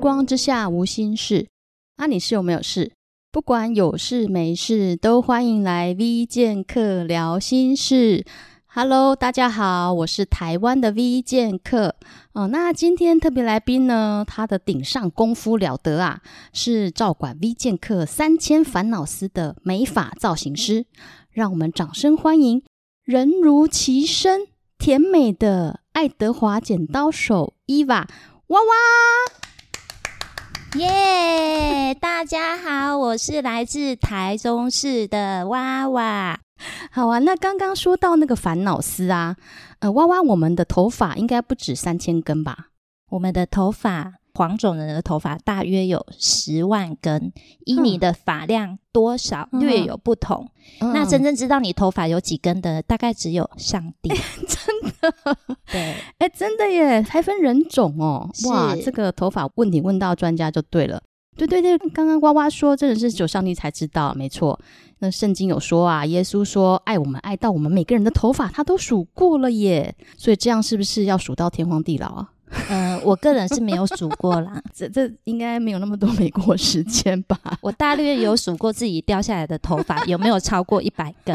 光之下无心事。啊，你是有没有事？不管有事没事，都欢迎来 V 剑客聊心事。Hello，大家好，我是台湾的 V 剑客。哦，那今天特别来宾呢，他的顶上功夫了得啊，是照管 V 剑客三千烦恼丝的美发造型师。让我们掌声欢迎，人如其声，甜美的爱德华剪刀手伊娃娃娃。耶！yeah, 大家好，我是来自台中市的娃娃。好啊，那刚刚说到那个烦恼丝啊，呃，娃娃，我们的头发应该不止三千根吧？我们的头发。黄种人的头发大约有十万根，依你的发量多少略有不同。嗯、那真正知道你头发有几根的，大概只有上帝。欸、真的？对，哎、欸，真的耶，还分人种哦。哇，这个头发问题问到专家就对了。对对对，刚刚呱呱说，真的是只有上帝才知道，没错。那圣经有说啊，耶稣说爱我们爱到我们每个人的头发他都数过了耶。所以这样是不是要数到天荒地老啊？嗯、呃，我个人是没有数过啦，这这应该没有那么多美国时间吧？我大略有数过自己掉下来的头发有没有超过一百根。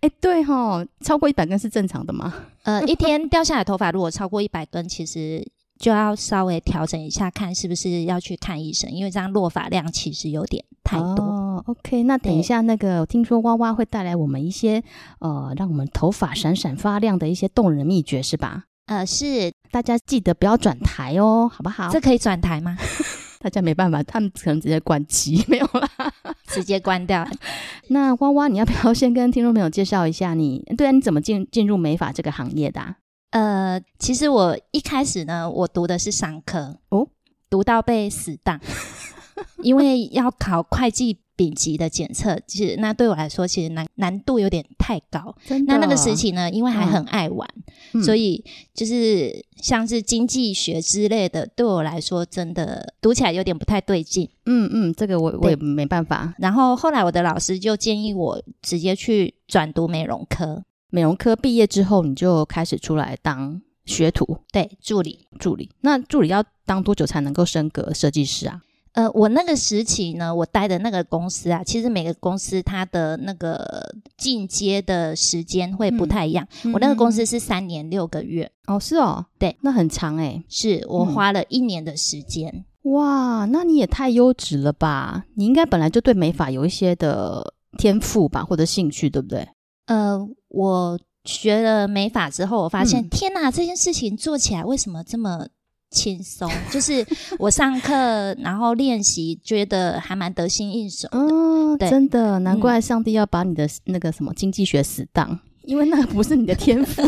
哎，对哈，超过一百根是正常的吗？呃，一天掉下来的头发如果超过一百根，其实就要稍微调整一下，看是不是要去看医生，因为这样落发量其实有点太多。哦，OK，那等一下那个，我听说娃娃会带来我们一些呃，让我们头发闪闪发亮的一些动人秘诀，是吧？呃，是，大家记得不要转台哦，好不好？这可以转台吗？大家没办法，他们可能直接关机，没有啦，直接关掉。那娃娃，你要不要先跟听众朋友介绍一下你？对啊，你怎么进进入美发这个行业的啊？呃，其实我一开始呢，我读的是商科哦，读到被死档，因为要考会计。丙级的检测，其实那对我来说，其实难难度有点太高。那那个时期呢，因为还很爱玩，嗯、所以就是像是经济学之类的，对我来说真的读起来有点不太对劲。嗯嗯，这个我我也没办法。然后后来我的老师就建议我直接去转读美容科。美容科毕业之后，你就开始出来当学徒，对，助理助理。那助理要当多久才能够升格设计师啊？呃，我那个时期呢，我待的那个公司啊，其实每个公司它的那个进阶的时间会不太一样。嗯、我那个公司是三年六个月。哦，是哦，对，那很长诶。是我花了一年的时间。嗯、哇，那你也太优质了吧？你应该本来就对美发有一些的天赋吧，或者兴趣，对不对？呃，我学了美发之后，我发现，嗯、天哪，这件事情做起来为什么这么轻松，就是我上课然后练习，觉得还蛮得心应手哦。对真的，难怪上帝要把你的那个什么经济学死当，嗯、因为那不是你的天赋。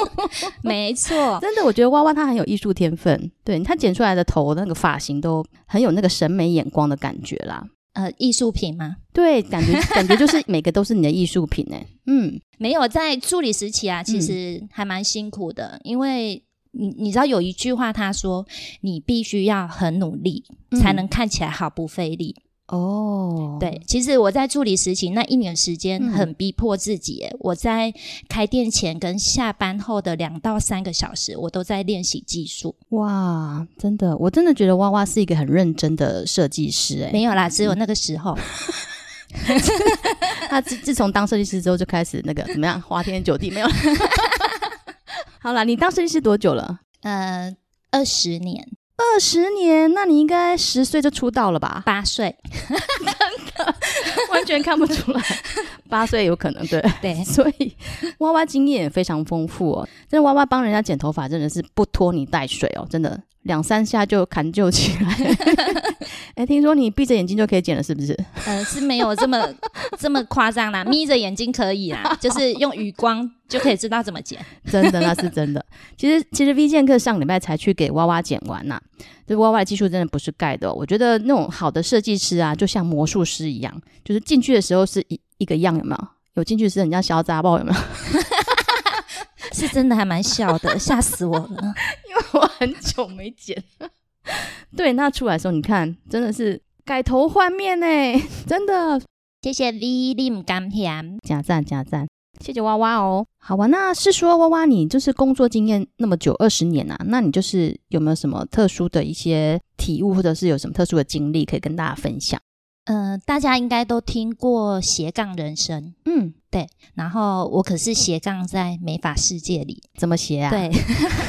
没错，真的，我觉得娃娃他很有艺术天分，对他剪出来的头那个发型都很有那个审美眼光的感觉啦。呃，艺术品吗？对，感觉感觉就是每个都是你的艺术品哎。嗯，没有在助理时期啊，其实还蛮辛苦的，嗯、因为。你你知道有一句话，他说你必须要很努力，才能看起来毫不费力。哦、嗯，对，其实我在助理实习那一年时间很逼迫自己，嗯、我在开店前跟下班后的两到三个小时，我都在练习技术。哇，真的，我真的觉得娃娃是一个很认真的设计师。哎，没有啦，只有那个时候。他自自从当设计师之后，就开始那个怎么样，花天酒地没有。好啦，你当设计师多久了？呃，二十年。二十年？那你应该十岁就出道了吧？八岁，真 的完全看不出来。八岁有可能，对对。所以娃娃经验也非常丰富哦。这娃娃帮人家剪头发，真的是不拖泥带水哦，真的两三下就砍就起来。哎，听说你闭着眼睛就可以剪了，是不是？呃，是没有这么 这么夸张啦，眯着眼睛可以啦，就是用余光。就可以知道怎么剪，真的那是真的。其实其实 V 剑客上礼拜才去给娃娃剪完呐、啊，这娃娃的技术真的不是盖的、哦。我觉得那种好的设计师啊，就像魔术师一样，就是进去的时候是一一个样，有没有？有进去是人家小杂包，有没有？是真的还蛮小的，吓死我了，因为我很久没剪。对，那出来的时候你看，真的是改头换面呢，真的。谢谢 V 林甘甜，加赞加赞。谢谢娃娃哦，好吧，那是说娃娃，你就是工作经验那么久，二十年啊，那你就是有没有什么特殊的一些体体悟，或者是有什么特殊的经历可以跟大家分享？嗯、呃，大家应该都听过斜杠人生，嗯，对。然后我可是斜杠在美发世界里，怎么斜啊？对，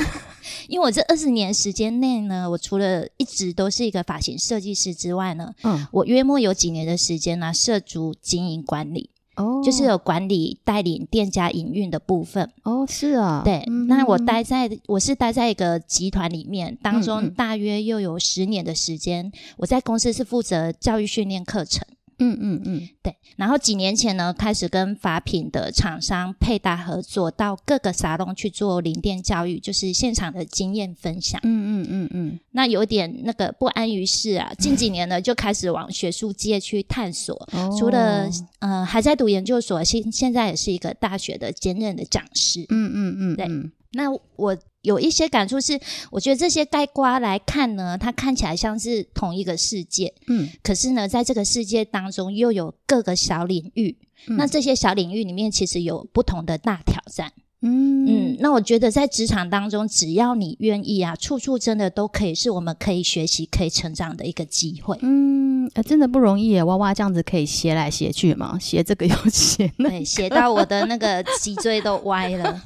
因为我这二十年时间内呢，我除了一直都是一个发型设计师之外呢，嗯，我约莫有几年的时间呢，涉足经营管理。哦，就是有管理带领店家营运的部分。哦，是啊，对，嗯、那我待在我是待在一个集团里面，当中大约又有十年的时间，嗯嗯，我在公司是负责教育训练课程。嗯嗯嗯，对。然后几年前呢，开始跟法品的厂商配搭合作，到各个沙龙去做零店教育，就是现场的经验分享。嗯嗯嗯嗯。那有点那个不安于室啊，近几年呢就开始往学术界去探索。哦、除了呃还在读研究所，现现在也是一个大学的兼任的讲师。嗯嗯嗯，对。那我。有一些感触是，我觉得这些带瓜来看呢，它看起来像是同一个世界，嗯，可是呢，在这个世界当中又有各个小领域，嗯、那这些小领域里面其实有不同的大挑战，嗯。嗯，那我觉得在职场当中，只要你愿意啊，处处真的都可以是我们可以学习、可以成长的一个机会，嗯，呃，真的不容易耶，娃娃这样子可以斜来斜去嘛，斜这个又斜那个，对，斜到我的那个脊椎都歪了。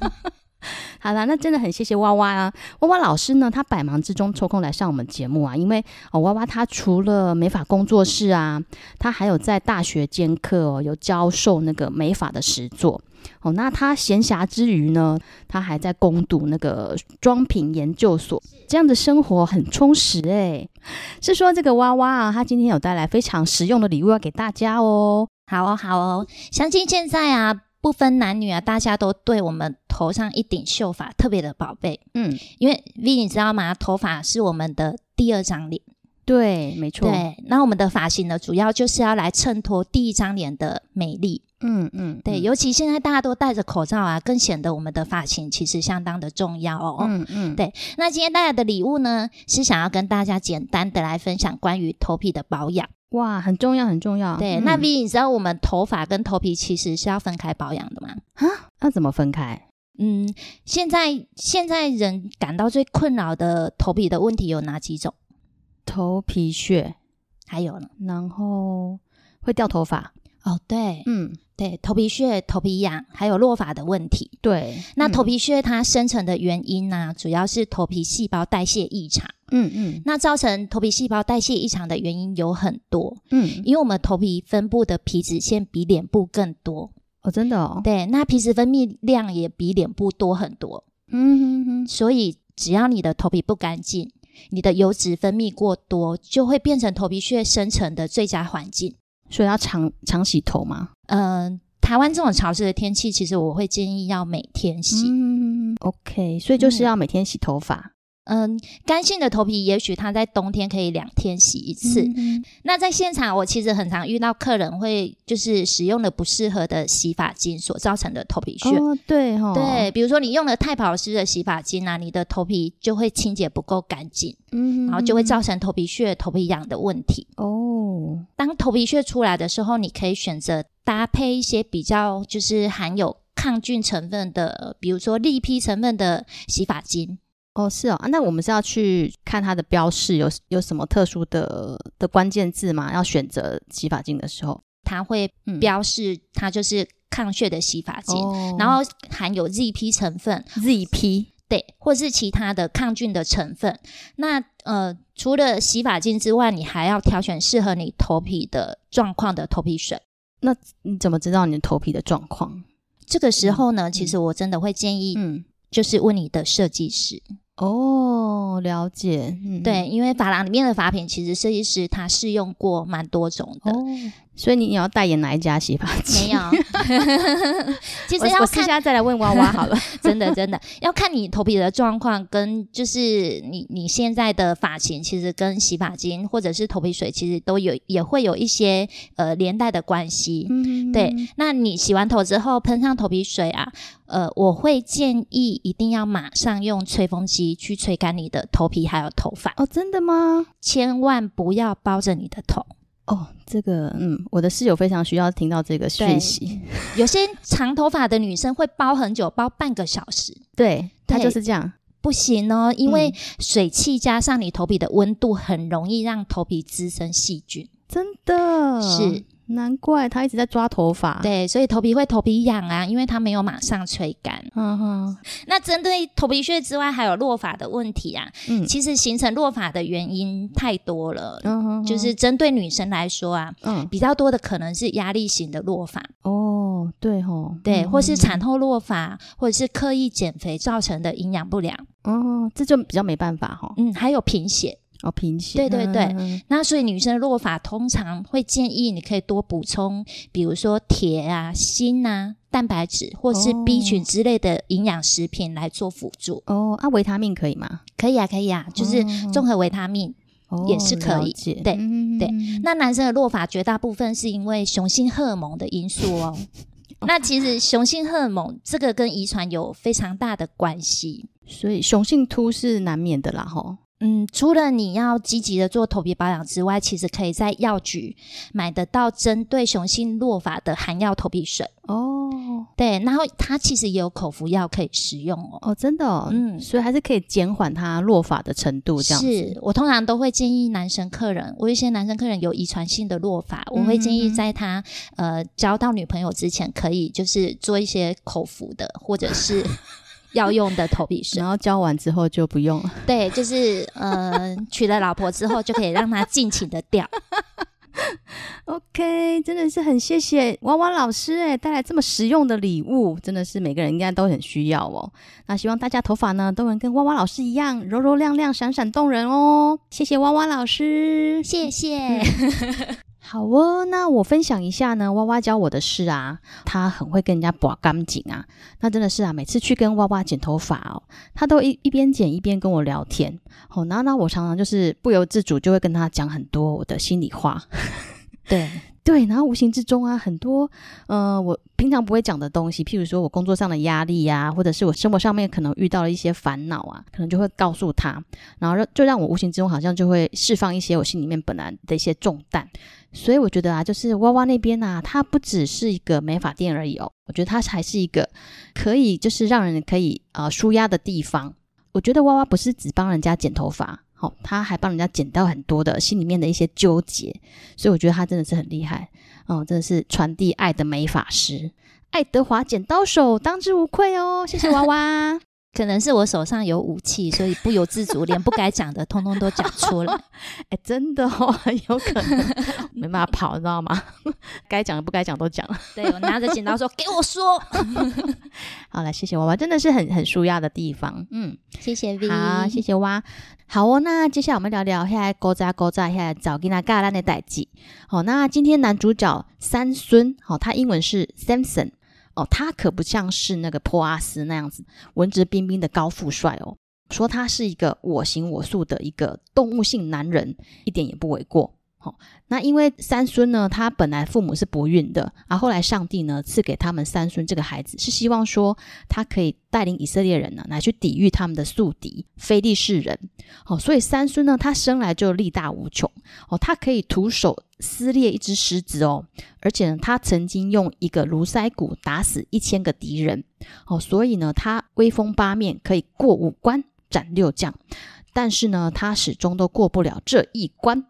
好啦，那真的很谢谢娃娃啊！娃娃老师呢，他百忙之中抽空来上我们节目啊，因为哦，娃娃他除了美发工作室啊，他还有在大学兼课哦，有教授那个美发的实作哦。那他闲暇之余呢，他还在攻读那个妆品研究所，这样的生活很充实诶。是说这个娃娃啊，他今天有带来非常实用的礼物要给大家哦。好哦，好哦，相信现在啊。不分男女啊，大家都对我们头上一顶秀发特别的宝贝。嗯，因为 V 你知道吗？头发是我们的第二张脸。对，没错。对，那我们的发型呢，主要就是要来衬托第一张脸的美丽。嗯嗯，对，尤其现在大家都戴着口罩啊，更显得我们的发型其实相当的重要哦。嗯嗯，对。那今天带来的礼物呢，是想要跟大家简单的来分享关于头皮的保养。哇，很重要，很重要。对，嗯、那 V，你知道我们头发跟头皮其实是要分开保养的吗？啊，那怎么分开？嗯，现在现在人感到最困扰的头皮的问题有哪几种？头皮屑，还有呢？然后会掉头发。哦，对，嗯，对，头皮屑、头皮痒，还有落发的问题。对，那头皮屑它生成的原因呢、啊，嗯、主要是头皮细胞代谢异常。嗯嗯，那造成头皮细胞代谢异常的原因有很多。嗯，因为我们头皮分布的皮脂腺比脸部更多。哦，真的哦。对，那皮脂分泌量也比脸部多很多。嗯哼哼，所以只要你的头皮不干净，你的油脂分泌过多，就会变成头皮屑生成的最佳环境。所以要常常洗头吗？嗯、呃，台湾这种潮湿的天气，其实我会建议要每天洗。嗯，OK，所以就是要每天洗头发。嗯嗯，干性的头皮也许它在冬天可以两天洗一次。嗯嗯，那在现场，我其实很常遇到客人会就是使用了不适合的洗发精所造成的头皮屑。哦，对哈、哦，对，比如说你用了太保湿的洗发精啊，你的头皮就会清洁不够干净，嗯，然后就会造成头皮屑、头皮痒的问题。哦，当头皮屑出来的时候，你可以选择搭配一些比较就是含有抗菌成分的，比如说立披成分的洗发精。哦，是哦，那我们是要去看它的标示，有有什么特殊的的关键字吗？要选择洗发精的时候，它会标示它就是抗屑的洗发精，嗯、然后含有 ZP 成分，ZP 对，或是其他的抗菌的成分。那呃，除了洗发精之外，你还要挑选适合你头皮的状况的头皮水。那你怎么知道你的头皮的状况？这个时候呢，嗯、其实我真的会建议，嗯，就是问你的设计师。哦，了解，嗯，对，因为发廊里面的法品，其实设计师他试用过蛮多种的。哦所以你你要代言哪一家洗发精？没有，其实要看，我私下再来问娃娃 好了。真的真的要看你头皮的状况，跟就是你你现在的发型，其实跟洗发精或者是头皮水，其实都有也会有一些呃连带的关系。嗯，对。那你洗完头之后喷上头皮水啊，呃，我会建议一定要马上用吹风机去吹干你的头皮还有头发。哦，真的吗？千万不要包着你的头。哦，这个嗯，我的室友非常需要听到这个讯息。有些长头发的女生会包很久，包半个小时。对，她就是这样。不行哦，因为水汽加上你头皮的温度，很容易让头皮滋生细菌。真的是。难怪他一直在抓头发，对，所以头皮会头皮痒啊，因为他没有马上吹干。嗯哼，那针对头皮屑之外，还有落发的问题啊。嗯，其实形成落发的原因太多了。嗯哼，就是针对女生来说啊，嗯，比较多的可能是压力型的落发。哦，对吼，对，或是产后落发，或者是刻意减肥造成的营养不良。哦，这就比较没办法哈。嗯，还有贫血。哦，贫血，对对对，嗯、那所以女生的落发通常会建议你可以多补充，比如说铁啊、锌啊、蛋白质或是 B 群之类的营养食品来做辅助。哦，啊，维他命可以吗？可以啊，可以啊，就是综合维他命也是可以。哦、对、嗯、对，那男生的落发绝大部分是因为雄性荷尔蒙的因素哦。那其实雄性荷尔蒙这个跟遗传有非常大的关系，所以雄性秃是难免的啦，吼。嗯，除了你要积极的做头皮保养之外，其实可以在药局买得到针对雄性落发的含药头皮水哦。对，然后它其实也有口服药可以使用哦。哦，真的哦，嗯，所以还是可以减缓它落发的程度。这样子，是我通常都会建议男生客人，我有一些男生客人有遗传性的落发，我会建议在他呃交到女朋友之前，可以就是做一些口服的，或者是。要用的头皮水，然后交完之后就不用了。对，就是呃，娶了老婆之后就可以让它尽情的掉。OK，真的是很谢谢娃娃老师诶，带来这么实用的礼物，真的是每个人应该都很需要哦。那希望大家头发呢都能跟娃娃老师一样柔柔亮亮、闪闪动人哦。谢谢娃娃老师，谢谢。好哦，那我分享一下呢，娃娃教我的事啊，他很会跟人家把干净啊，那真的是啊，每次去跟娃娃剪头发哦，他都一一边剪一边跟我聊天，哦，那那，我常常就是不由自主就会跟他讲很多我的心里话，对。对，然后无形之中啊，很多呃，我平常不会讲的东西，譬如说我工作上的压力呀、啊，或者是我生活上面可能遇到了一些烦恼啊，可能就会告诉他，然后就让我无形之中好像就会释放一些我心里面本来的一些重担。所以我觉得啊，就是娃娃那边啊，它不只是一个美发店而已哦，我觉得它还是一个可以就是让人可以呃舒压的地方。我觉得娃娃不是只帮人家剪头发。好，他还帮人家剪到很多的心里面的一些纠结，所以我觉得他真的是很厉害，哦，真的是传递爱的美法师，爱德华剪刀手当之无愧哦，谢谢娃娃。可能是我手上有武器，所以不由自主，连不该讲的通通都讲出来。哎、欸，真的哦，很有可能 没办法跑，你知道吗？该讲的不该讲都讲了。对，我拿着剪刀说：“给我说。”好了，谢谢娃娃，真的是很很舒压的地方。嗯，谢谢 V，好，谢谢娃。好哦，那接下来我们聊聊现在勾扎勾扎现在找给他嘎烂的代际。好，那今天男主角三孙，好，他英文是 Samson。哦，他可不像是那个波阿斯那样子文质彬彬的高富帅哦。说他是一个我行我素的一个动物性男人，一点也不为过。哦，那因为三孙呢，他本来父母是不孕的，而、啊、后来上帝呢赐给他们三孙这个孩子，是希望说他可以带领以色列人呢来去抵御他们的宿敌非利士人。哦，所以三孙呢，他生来就力大无穷。哦，他可以徒手。撕裂一只狮子哦，而且呢，他曾经用一个驴腮骨打死一千个敌人哦，所以呢，他威风八面，可以过五关斩六将。但是呢，他始终都过不了这一关，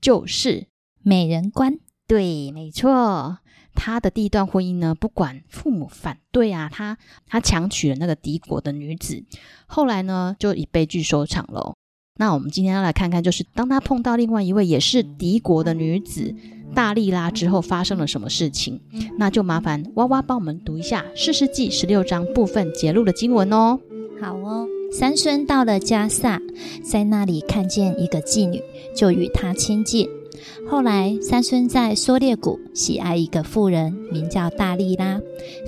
就是美人关。对，没错，他的第一段婚姻呢，不管父母反对啊，他他强娶了那个敌国的女子，后来呢，就以悲剧收场了。那我们今天要来看看，就是当他碰到另外一位也是敌国的女子大力拉之后，发生了什么事情？那就麻烦娃娃帮我们读一下《四世纪》十六章部分节录的经文哦。好哦，三孙到了迦萨，在那里看见一个妓女，就与她亲近。后来三孙在梭列谷喜爱一个妇人，名叫大利拉。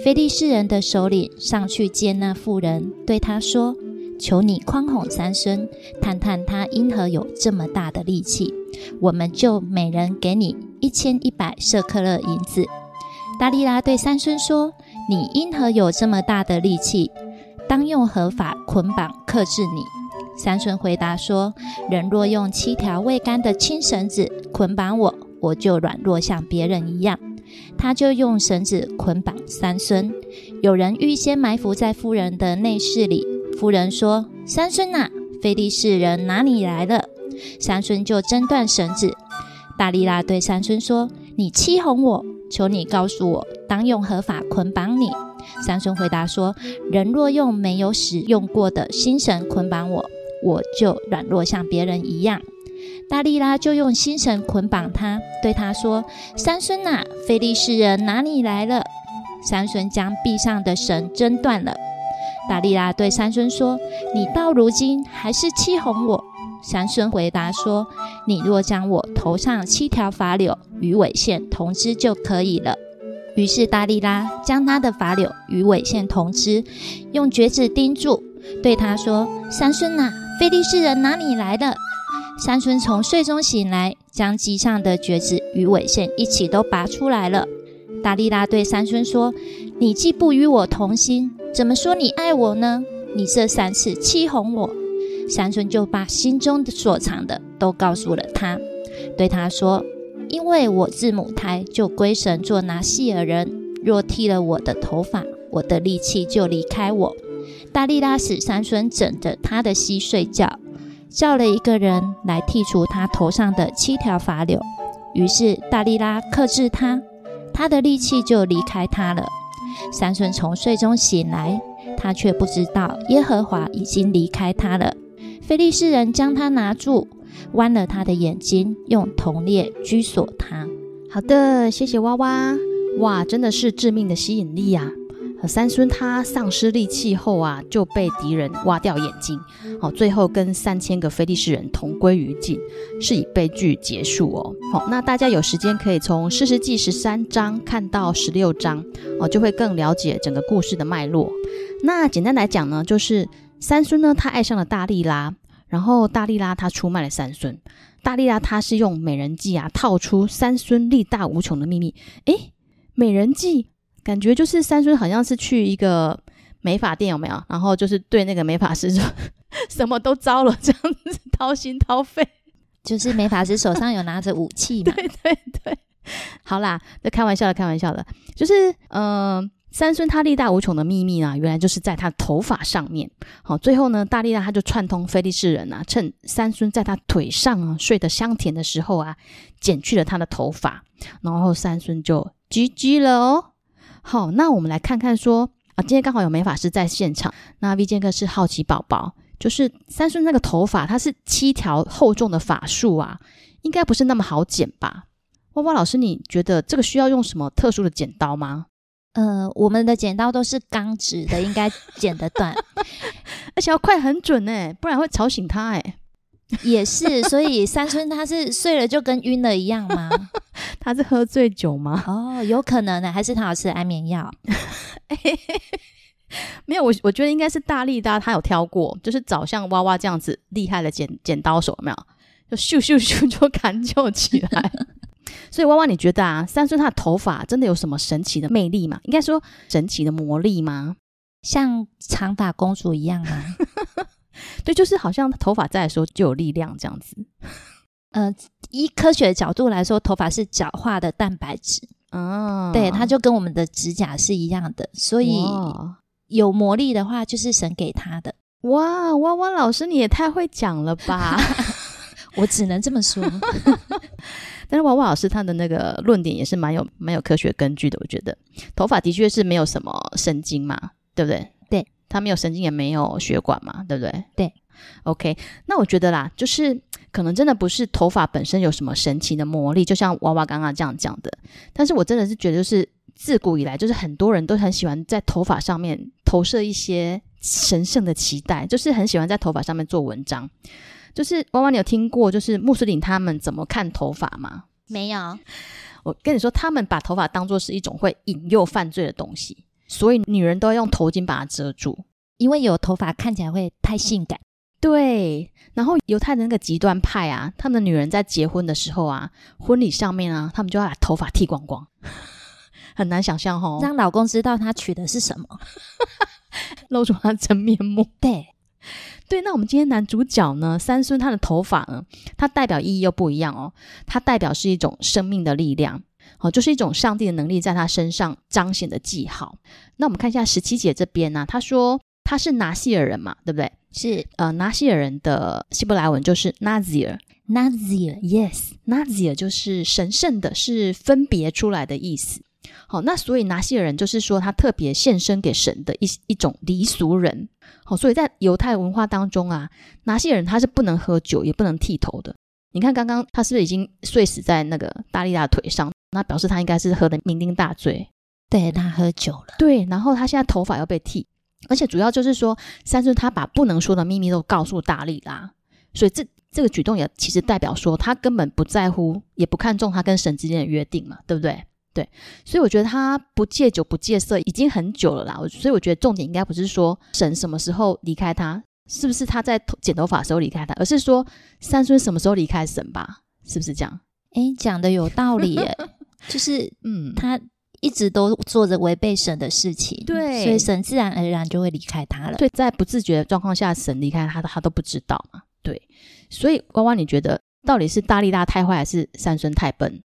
菲利士人的首领上去见那妇人，对他说。求你宽宏三孙，探探他因何有这么大的力气，我们就每人给你一千一百舍克勒银子。大利拉对三孙说：“你因何有这么大的力气？当用合法捆绑克制你？”三孙回答说：“人若用七条未干的青绳子捆绑我，我就软弱像别人一样。”他就用绳子捆绑三孙。有人预先埋伏在夫人的内室里。夫人说：“三孙呐，菲利士人哪里来了？”三孙就挣断绳子。大利拉对三孙说：“你欺哄我，求你告诉我，当用合法捆绑你？”三孙回答说：“人若用没有使用过的心绳捆绑我，我就软弱像别人一样。”大利拉就用心绳捆绑他，对他说：“三孙呐，菲利士人哪里来了？”三孙将臂上的绳挣断了。大利拉对三孙说：“你到如今还是欺哄我。”三孙回答说：“你若将我头上七条发綹与尾线同织就可以了。”于是大利拉将他的发柳与尾线同织，用橛子钉住，对他说：“三孙呐，菲利士人哪里来的？”三孙从睡中醒来，将机上的橛子与尾线一起都拔出来了。大利拉对三孙说：“你既不与我同心，怎么说你爱我呢？你这三次欺哄我。”三孙就把心中所藏的都告诉了他，对他说：“因为我自母胎就归神做拿细耳人，若剃了我的头发，我的力气就离开我。”大利拉使三孙枕着他的膝睡觉。叫了一个人来剃除他头上的七条发綹，于是大利拉克制他，他的力气就离开他了。三孙从睡中醒来，他却不知道耶和华已经离开他了。非利士人将他拿住，弯了他的眼睛，用铜链拘锁他。好的，谢谢蛙蛙。哇，真的是致命的吸引力呀！三孙他丧失力气后啊，就被敌人挖掉眼睛，好，最后跟三千个非利士人同归于尽，是以悲剧结束哦。好，那大家有时间可以从《士师记》十三章看到十六章哦，就会更了解整个故事的脉络。那简单来讲呢，就是三孙呢，他爱上了大利拉，然后大力拉他出卖了三孙。大力拉他是用美人计啊，套出三孙力大无穷的秘密。诶，美人计。感觉就是三孙好像是去一个美发店，有没有？然后就是对那个美发师说 什么都招了，这样子掏心掏肺。就是美发师手上有拿着武器嘛？对对对。好啦，这开玩笑的，开玩笑的。就是嗯、呃，三孙他力大无穷的秘密啊，原来就是在他头发上面。好，最后呢，大力大他就串通菲利士人啊，趁三孙在他腿上啊睡得香甜的时候啊，剪去了他的头发，然后三孙就 GG 了哦。好，那我们来看看说啊，今天刚好有美法师在现场。那 V 健客是好奇宝宝，就是三孙那个头发，它是七条厚重的法术啊，应该不是那么好剪吧？蛙蛙老师，你觉得这个需要用什么特殊的剪刀吗？呃，我们的剪刀都是钢质的，应该剪得断，而且要快很准哎，不然会吵醒他哎。也是，所以三村他是睡了就跟晕了一样吗？他是喝醉酒吗？哦，有可能呢，还是他有吃安眠药？没有，我我觉得应该是大利拉他有挑过，就是找像娃娃这样子厉害的剪剪刀手，有没有？就咻咻咻就砍就起来。所以弯弯，你觉得啊，三孙他的头发真的有什么神奇的魅力吗？应该说神奇的魔力吗？像长发公主一样吗？对，就是好像头发在的时候就有力量这样子。呃，以科学的角度来说，头发是角化的蛋白质。哦，对，它就跟我们的指甲是一样的，所以有魔力的话，就是神给他的。哇，弯弯老师你也太会讲了吧！我只能这么说。但是娃娃老师他的那个论点也是蛮有蛮有科学根据的，我觉得头发的确是没有什么神经嘛，对不对？对，它没有神经，也没有血管嘛，对不对？对，OK。那我觉得啦，就是可能真的不是头发本身有什么神奇的魔力，就像娃娃刚刚这样讲的。但是我真的是觉得，就是自古以来，就是很多人都很喜欢在头发上面投射一些神圣的期待，就是很喜欢在头发上面做文章。就是娃娃，你有听过就是穆斯林他们怎么看头发吗？没有。我跟你说，他们把头发当做是一种会引诱犯罪的东西。所以女人都要用头巾把它遮住，因为有头发看起来会太性感。对，然后犹太的那个极端派啊，他们的女人在结婚的时候啊，婚礼上面啊，他们就要把头发剃光光，很难想象哦，让老公知道他娶的是什么，露出他的真面目。对，对，那我们今天男主角呢，三孙他的头发呢，它代表意义又不一样哦，它代表是一种生命的力量。哦，就是一种上帝的能力在他身上彰显的记号。那我们看一下十七节这边呢、啊，他说他是拿西尔人嘛，对不对？是呃，拿西尔人的希伯来文就是 Nazir，Nazir，Yes，Nazir 就是神圣的，是分别出来的意思。好，那所以拿西尔人就是说他特别献身给神的一一种离俗人。好，所以在犹太文化当中啊，拿西人他是不能喝酒，也不能剃头的。你看刚刚他是不是已经睡死在那个大利拉腿上？那表示他应该是喝的酩酊大醉。对，他喝酒了。对，然后他现在头发要被剃，而且主要就是说三孙他把不能说的秘密都告诉大力啦，所以这这个举动也其实代表说他根本不在乎，也不看重他跟神之间的约定嘛，对不对？对，所以我觉得他不戒酒不戒色已经很久了啦。所以我觉得重点应该不是说神什么时候离开他，是不是他在剪头发的时候离开他，而是说三孙什么时候离开神吧？是不是这样？哎，讲的有道理耶，就是嗯，他一直都做着违背神的事情，对，所以神自然而然就会离开他了。对，在不自觉的状况下，神离开他，他都不知道嘛。对，所以娃娃，你觉得到底是大力大太坏，还是三孙太笨？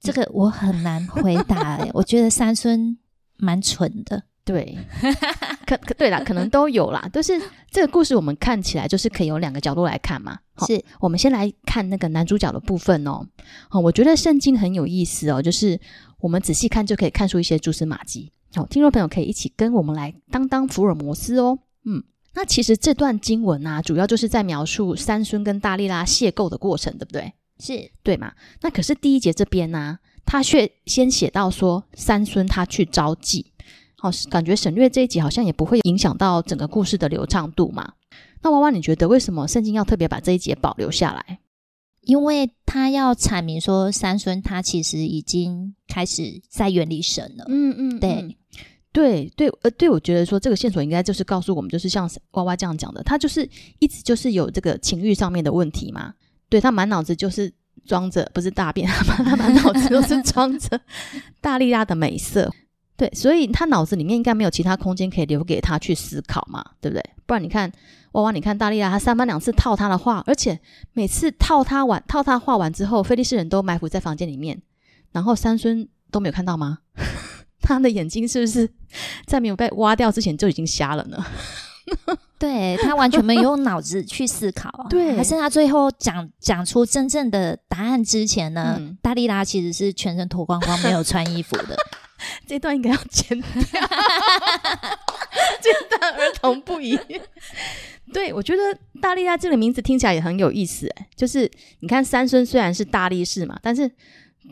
这个我很难回答诶，我觉得三孙蛮蠢的，对，可可对啦，可能都有啦。都是这个故事，我们看起来就是可以有两个角度来看嘛。是，我们先来看那个男主角的部分哦。哦，我觉得圣经很有意思哦，就是我们仔细看就可以看出一些蛛丝马迹。好，听众朋友可以一起跟我们来当当福尔摩斯哦。嗯，那其实这段经文啊，主要就是在描述三孙跟大力拉邂逅的过程，对不对？是对嘛？那可是第一节这边呢、啊，他却先写到说三孙他去招妓，好，感觉省略这一集好像也不会影响到整个故事的流畅度嘛。那娃娃你觉得为什么圣经要特别把这一节保留下来？因为他要阐明说三孙他其实已经开始在远离神了。嗯嗯，对嗯对对，呃对，我觉得说这个线索应该就是告诉我们，就是像娃娃这样讲的，他就是一直就是有这个情欲上面的问题嘛。对，他满脑子就是装着，不是大便，他满脑子都是 装着大力拉的美色。对，所以他脑子里面应该没有其他空间可以留给他去思考嘛，对不对？不然你看娃娃，你看大力拉，他三番两次套他的话，而且每次套他完，套他画完之后，菲利士人都埋伏在房间里面，然后三孙都没有看到吗？他的眼睛是不是在没有被挖掉之前就已经瞎了呢？对，他完全没有用脑子去思考，对，还是他最后讲讲出真正的答案之前呢，嗯、大力拉其实是全身脱光光，没有穿衣服的。这段应该要剪掉，剪断儿童不宜。对，我觉得大力拉这个名字听起来也很有意思，哎，就是你看三孙虽然是大力士嘛，但是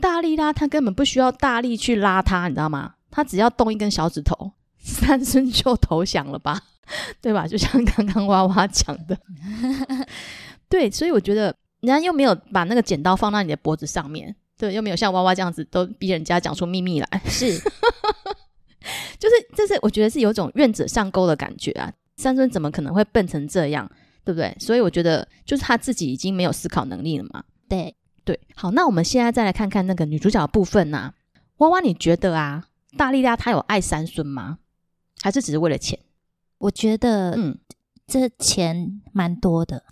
大力拉他根本不需要大力去拉他，你知道吗？他只要动一根小指头，三孙就投降了吧。对吧？就像刚刚娃娃讲的，对，所以我觉得人家又没有把那个剪刀放到你的脖子上面，对，又没有像娃娃这样子都逼人家讲出秘密来，是，就是这是我觉得是有种愿者上钩的感觉啊。三孙怎么可能会笨成这样，对不对？所以我觉得就是他自己已经没有思考能力了嘛。对对，好，那我们现在再来看看那个女主角的部分呐、啊。娃娃，你觉得啊，大力拉她有爱三孙吗？还是只是为了钱？我觉得，嗯，这钱蛮多的。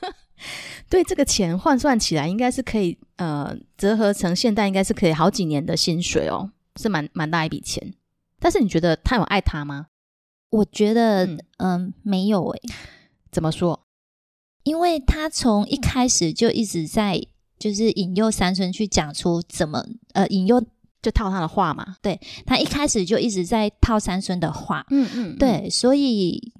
对，这个钱换算起来，应该是可以，呃，折合成现代，应该是可以好几年的薪水哦，是蛮蛮大一笔钱。但是你觉得他有爱他吗？我觉得，嗯，呃，没有诶。怎么说？因为他从一开始就一直在，就是引诱三生去讲出怎么，呃，引诱。就套他的话嘛，对，他一开始就一直在套三孙的话，嗯嗯，对，所以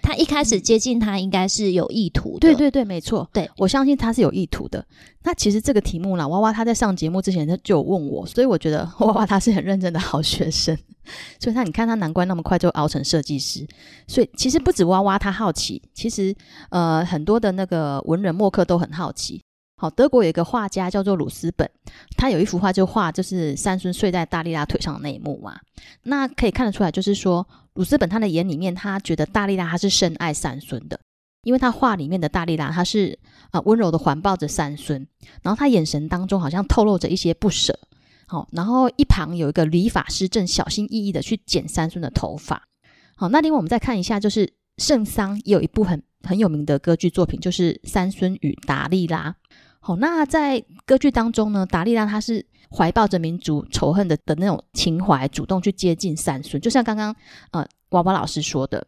他一开始接近他应该是有意图的，对对对，没错，对，我相信他是有意图的。那其实这个题目啦，娃娃他在上节目之前他就有问我，所以我觉得 娃娃他是很认真的好学生，所以他你看他难怪那么快就熬成设计师。所以其实不止娃娃他好奇，其实呃很多的那个文人墨客都很好奇。好，德国有一个画家叫做鲁斯本，他有一幅画就画就是三孙睡在大利拉腿上的那一幕嘛。那可以看得出来，就是说鲁斯本他的眼里面，他觉得大利拉他是深爱三孙的，因为他画里面的大利拉他是啊、温柔的环抱着三孙，然后他眼神当中好像透露着一些不舍。好，然后一旁有一个理发师正小心翼翼的去剪三孙的头发。好，那另外我们再看一下，就是圣桑也有一部很很有名的歌剧作品，就是《三孙与达利拉》。好，那在歌剧当中呢，达利拉他是怀抱着民族仇恨的的那种情怀，主动去接近三孙，就像刚刚呃娃娃老师说的。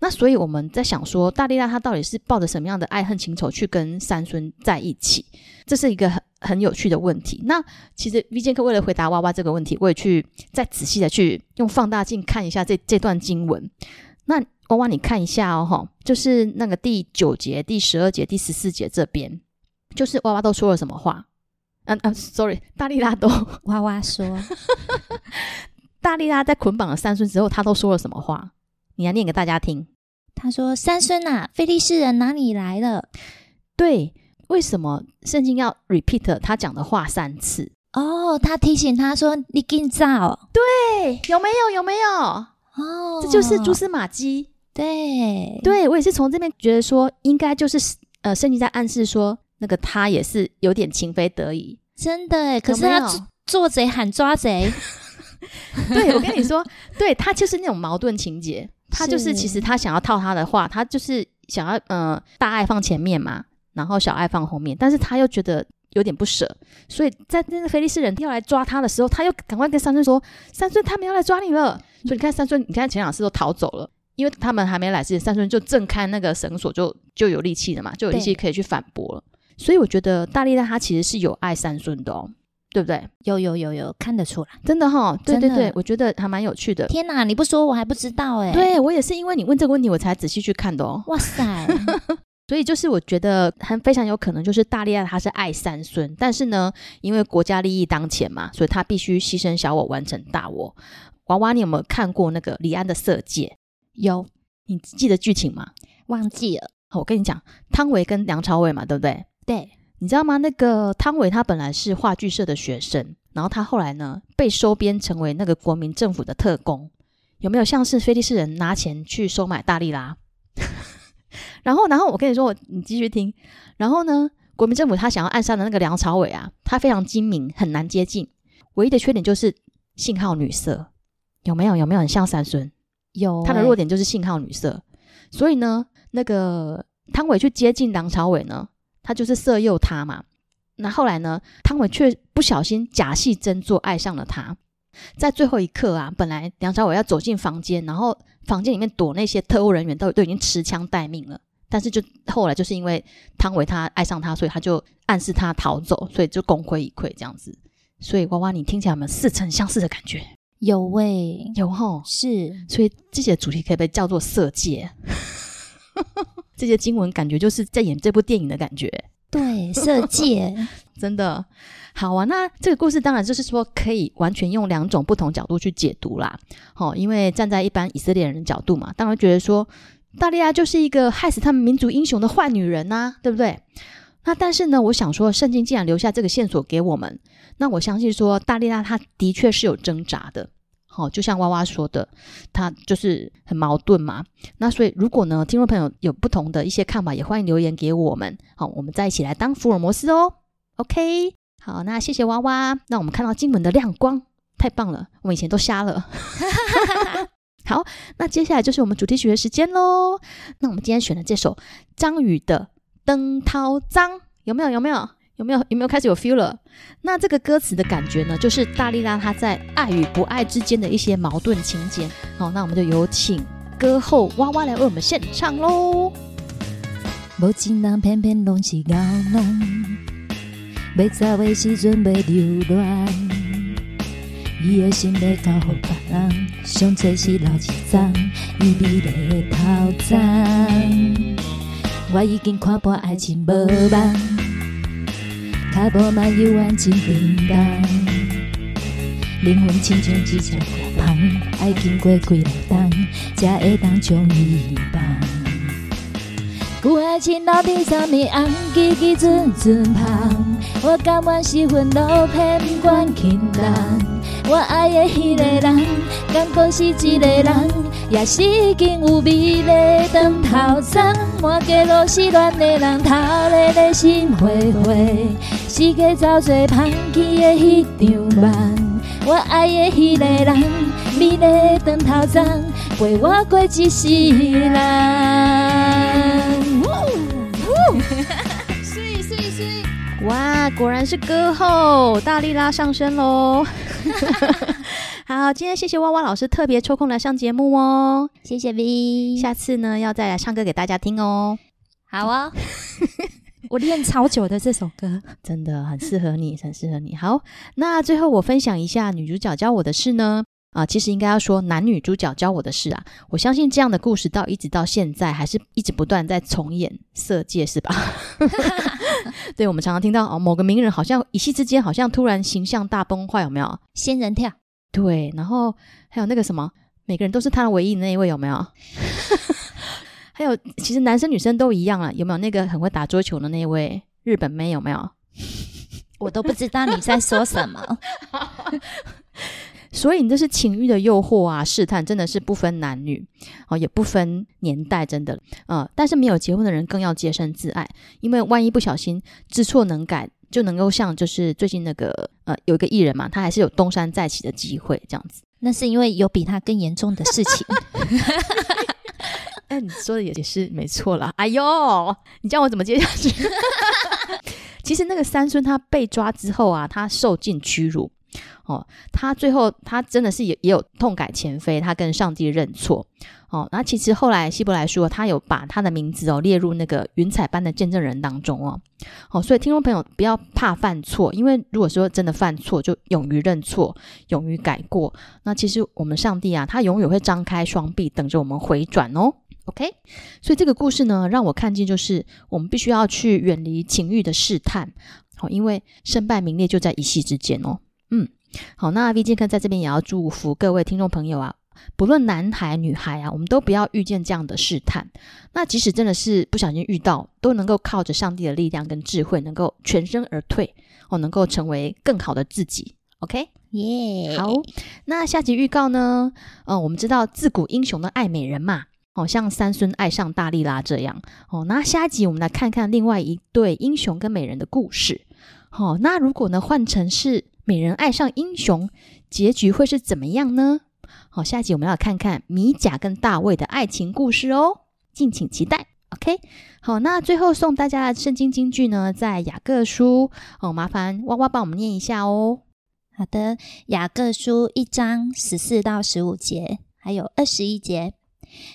那所以我们在想说，大力拉他到底是抱着什么样的爱恨情仇去跟三孙在一起？这是一个很很有趣的问题。那其实 V 剑客为了回答娃娃这个问题，我也去再仔细的去用放大镜看一下这这段经文。那娃娃你看一下哦，就是那个第九节、第十二节、第十四节这边，就是娃娃都说了什么话？嗯、啊、嗯、啊、，sorry，大力拉都娃娃说，大力拉在捆绑了三孙之后，他都说了什么话？你来念给大家听。他说：“三孙啊，非利士人哪里来了？”对，为什么圣经要 repeat 他讲的话三次？哦，他提醒他说：“你紧走。”对，有没有？有没有？哦，这就是蛛丝马迹。对，对我也是从这边觉得说，应该就是呃，圣经在暗示说，那个他也是有点情非得已。真的诶，可是他做贼喊抓贼。对，我跟你说，对他就是那种矛盾情节。他就是，其实他想要套他的话，他就是想要，呃，大爱放前面嘛，然后小爱放后面，但是他又觉得有点不舍，所以在那个菲利士人要来抓他的时候，他又赶快跟三孙说：“三孙，他们要来抓你了。”所以你看，三孙，你看前两次都逃走了，因为他们还没来之前，三孙就挣开那个绳索就，就就有力气了嘛，就有力气可以去反驳了。所以我觉得大力大他其实是有爱三孙的哦。对不对？有有有有看得出来，真的哈、哦。对对对，我觉得还蛮有趣的。天哪，你不说我还不知道哎。对，我也是因为你问这个问题，我才仔细去看的哦。哇塞！所以就是我觉得很非常有可能就是大力拉他是爱三孙，但是呢，因为国家利益当前嘛，所以他必须牺牲小我完成大我。娃娃，你有没有看过那个李安的《色戒》？有，你记得剧情吗？忘记了。我跟你讲，汤唯跟梁朝伟嘛，对不对？对。你知道吗？那个汤唯他本来是话剧社的学生，然后他后来呢被收编成为那个国民政府的特工，有没有像是菲利士人拿钱去收买大力拉？然后，然后我跟你说，我你继续听。然后呢，国民政府他想要暗杀的那个梁朝伟啊，他非常精明，很难接近，唯一的缺点就是信号女色，有没有？有没有很像三孙？有、欸，他的弱点就是信号女色，所以呢，那个汤唯去接近梁朝伟呢。他就是色诱他嘛，那后来呢，汤唯却不小心假戏真做，爱上了他。在最后一刻啊，本来梁朝伟要走进房间，然后房间里面躲那些特务人员都都已经持枪待命了，但是就后来就是因为汤唯他爱上他，所以他就暗示他逃走，所以就功亏一篑这样子。所以娃娃，你听起来有没有似曾相识的感觉？有喂，有吼，是。所以这些主题可以被叫做色戒。这些经文感觉就是在演这部电影的感觉，对，色戒 真的好啊。那这个故事当然就是说可以完全用两种不同角度去解读啦。好，因为站在一般以色列人的角度嘛，当然觉得说大利亚就是一个害死他们民族英雄的坏女人呐、啊，对不对？那但是呢，我想说，圣经既然留下这个线索给我们，那我相信说大利亚她的确是有挣扎的。哦，就像娃娃说的，他就是很矛盾嘛。那所以，如果呢，听众朋友有不同的一些看法，也欢迎留言给我们。好，我们再一起来当福尔摩斯哦。OK，好，那谢谢娃娃。那我们看到金门的亮光，太棒了，我们以前都瞎了。好，那接下来就是我们主题曲的时间喽。那我们今天选的这首张宇的《灯涛脏》，有没有？有没有？有没有有没有开始有 feel 了？那这个歌词的感觉呢，就是大力拉他在爱与不爱之间的一些矛盾情节。好，那我们就有请歌后娃娃来为我们献唱喽。无情人偏偏拢是咬人，要走的时阵要留恋，伊的心要交予别人，上济是老一张，伊美丽的头脏。我已经看破爱情无望。脚步嘛犹原真平淡，灵魂亲像一只孤蜂，爱经过几落冬，才会当将伊遗忘。旧爱情到底啥物红记记阵阵香？我甘愿是份落魄不管轻重。我爱的迄个人，敢讲是一个人，也是已经有美丽灯塔脏。满街都是恋的人，头咧咧心灰灰。世界遭罪，芳去的迄场梦。我爱的迄个人，美丽灯塔脏，陪我过一世人。哇，果然是歌后大力拉上身喽！好，今天谢谢汪汪老师特别抽空来上节目哦，谢谢 V，下次呢要再来唱歌给大家听哦。好啊、哦，我练超久的这首歌，真的很适合你，很适合你。好，那最后我分享一下女主角教我的事呢。啊，其实应该要说男女主角教我的事啊。我相信这样的故事到一直到现在，还是一直不断在重演色戒，是吧？对，我们常常听到哦，某个名人好像一夕之间好像突然形象大崩坏，有没有？仙人跳。对，然后还有那个什么，每个人都是他的唯一的那一位，有没有？还有，其实男生女生都一样啊，有没有那个很会打桌球的那一位日本妹？有没有？我都不知道你在说什么。所以你这是情欲的诱惑啊，试探真的是不分男女哦，也不分年代，真的，呃，但是没有结婚的人更要洁身自爱，因为万一不小心知错能改，就能够像就是最近那个呃有一个艺人嘛，他还是有东山再起的机会，这样子。那是因为有比他更严重的事情。哎，你说的也也是没错啦。哎呦，你叫我怎么接下去？其实那个三孙他被抓之后啊，他受尽屈辱。哦，他最后他真的是也也有痛改前非，他跟上帝认错。哦，那其实后来希伯来书他有把他的名字哦列入那个云彩般的见证人当中哦。哦，所以听众朋友不要怕犯错，因为如果说真的犯错，就勇于认错，勇于改过。那其实我们上帝啊，他永远会张开双臂等着我们回转哦。OK，所以这个故事呢，让我看见就是我们必须要去远离情欲的试探。好，因为身败名裂就在一夕之间哦。嗯。好，那 V 剑客在这边也要祝福各位听众朋友啊，不论男孩女孩啊，我们都不要遇见这样的试探。那即使真的是不小心遇到，都能够靠着上帝的力量跟智慧，能够全身而退哦，能够成为更好的自己。OK，耶好。那下集预告呢？呃，我们知道自古英雄的爱美人嘛，哦，像三孙爱上大力拉这样。哦，那下集我们来看看另外一对英雄跟美人的故事。好，哦，那如果呢换成是。美人爱上英雄，结局会是怎么样呢？好，下一集我们要看看米甲跟大卫的爱情故事哦，敬请期待。OK，好，那最后送大家的圣经金句呢，在雅各书哦，麻烦蛙蛙帮我们念一下哦。好的，雅各书一章十四到十五节，还有二十一节，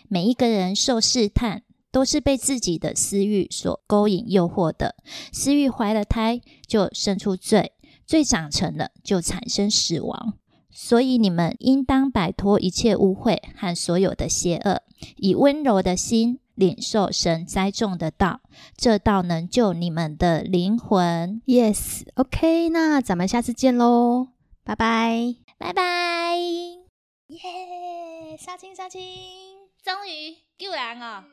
每一个人受试探，都是被自己的私欲所勾引诱惑的，私欲怀了胎，就生出罪。罪长成了，就产生死亡。所以你们应当摆脱一切污秽和所有的邪恶，以温柔的心领受神栽种的道。这道能救你们的灵魂。Yes，OK，okay，那咱们下次见喽，拜拜，拜拜，耶，杀青杀青，终于救人了。